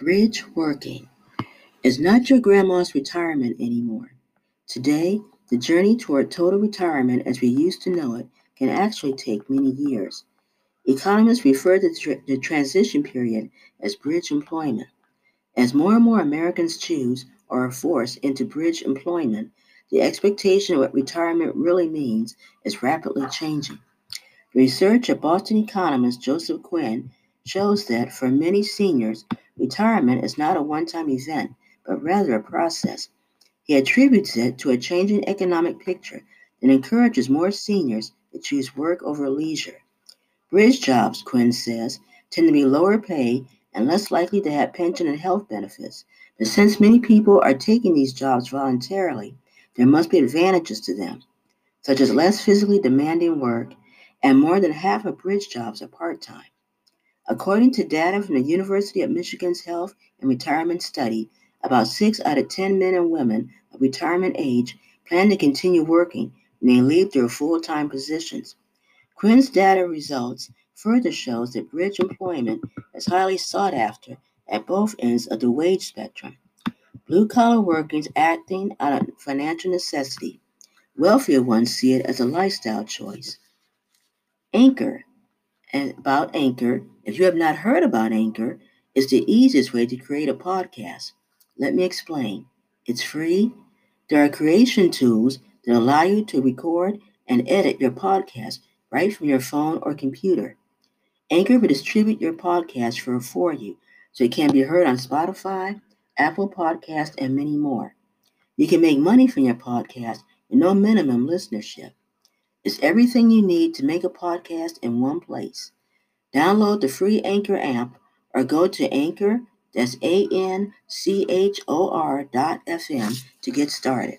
Bridge working is not your grandma's retirement anymore. Today, the journey toward total retirement as we used to know it can actually take many years. Economists refer to the transition period as bridge employment. As more and more Americans choose or are forced into bridge employment, the expectation of what retirement really means is rapidly changing. Research of Boston economist Joseph Quinn shows that for many seniors, retirement is not a one time event, but rather a process. He attributes it to a changing economic picture that encourages more seniors to choose work over leisure. Bridge jobs, Quinn says, tend to be lower pay and less likely to have pension and health benefits. But since many people are taking these jobs voluntarily, there must be advantages to them, such as less physically demanding work, and more than half of bridge jobs are part time. According to data from the University of Michigan's Health and Retirement Study, about six out of 10 men and women of retirement age plan to continue working when they leave their full time positions. Quinn's data results further shows that bridge employment is highly sought after at both ends of the wage spectrum. Blue collar workers acting out of financial necessity. Wealthier ones see it as a lifestyle choice. Anchor and about Anchor, if you have not heard about Anchor, it's the easiest way to create a podcast. Let me explain. It's free. There are creation tools that allow you to record and edit your podcast right from your phone or computer. Anchor will distribute your podcast for, for you so it can be heard on Spotify, Apple Podcast, and many more. You can make money from your podcast with no minimum listenership. It's everything you need to make a podcast in one place. Download the free Anchor app or go to Anchor, that's A N C H O R dot FM to get started.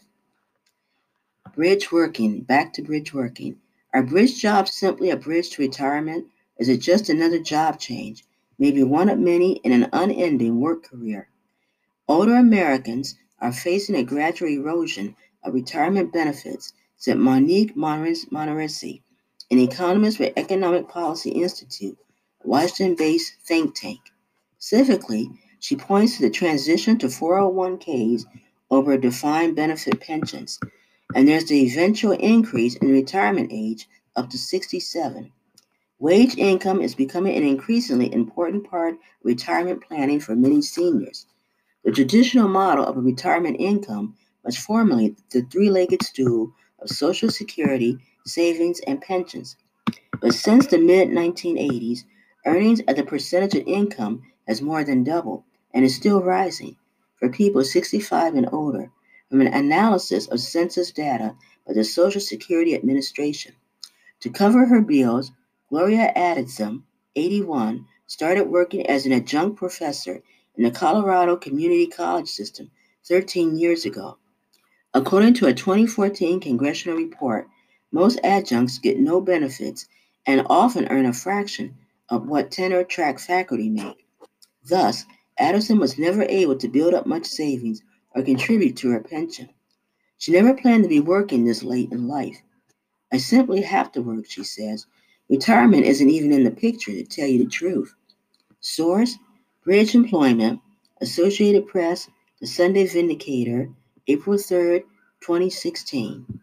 Bridge working, back to bridge working. Are bridge jobs simply a bridge to retirement? Is it just another job change, maybe one of many in an unending work career? Older Americans are facing a gradual erosion of retirement benefits said Monique Montmorency, an economist with Economic Policy Institute, a Washington-based think tank. Specifically, she points to the transition to 401ks over defined benefit pensions, and there's the eventual increase in retirement age up to 67. Wage income is becoming an increasingly important part of retirement planning for many seniors. The traditional model of a retirement income was formerly the three legged stool of Social Security, savings, and pensions. But since the mid 1980s, earnings as a percentage of income has more than doubled and is still rising for people 65 and older from an analysis of census data by the Social Security Administration. To cover her bills, Gloria Adamson, 81, started working as an adjunct professor in the Colorado Community College System 13 years ago. According to a 2014 congressional report, most adjuncts get no benefits and often earn a fraction of what tenure track faculty make. Thus, Addison was never able to build up much savings or contribute to her pension. She never planned to be working this late in life. I simply have to work, she says. Retirement isn't even in the picture, to tell you the truth. Source Bridge Employment, Associated Press, The Sunday Vindicator, April 3rd, 2016.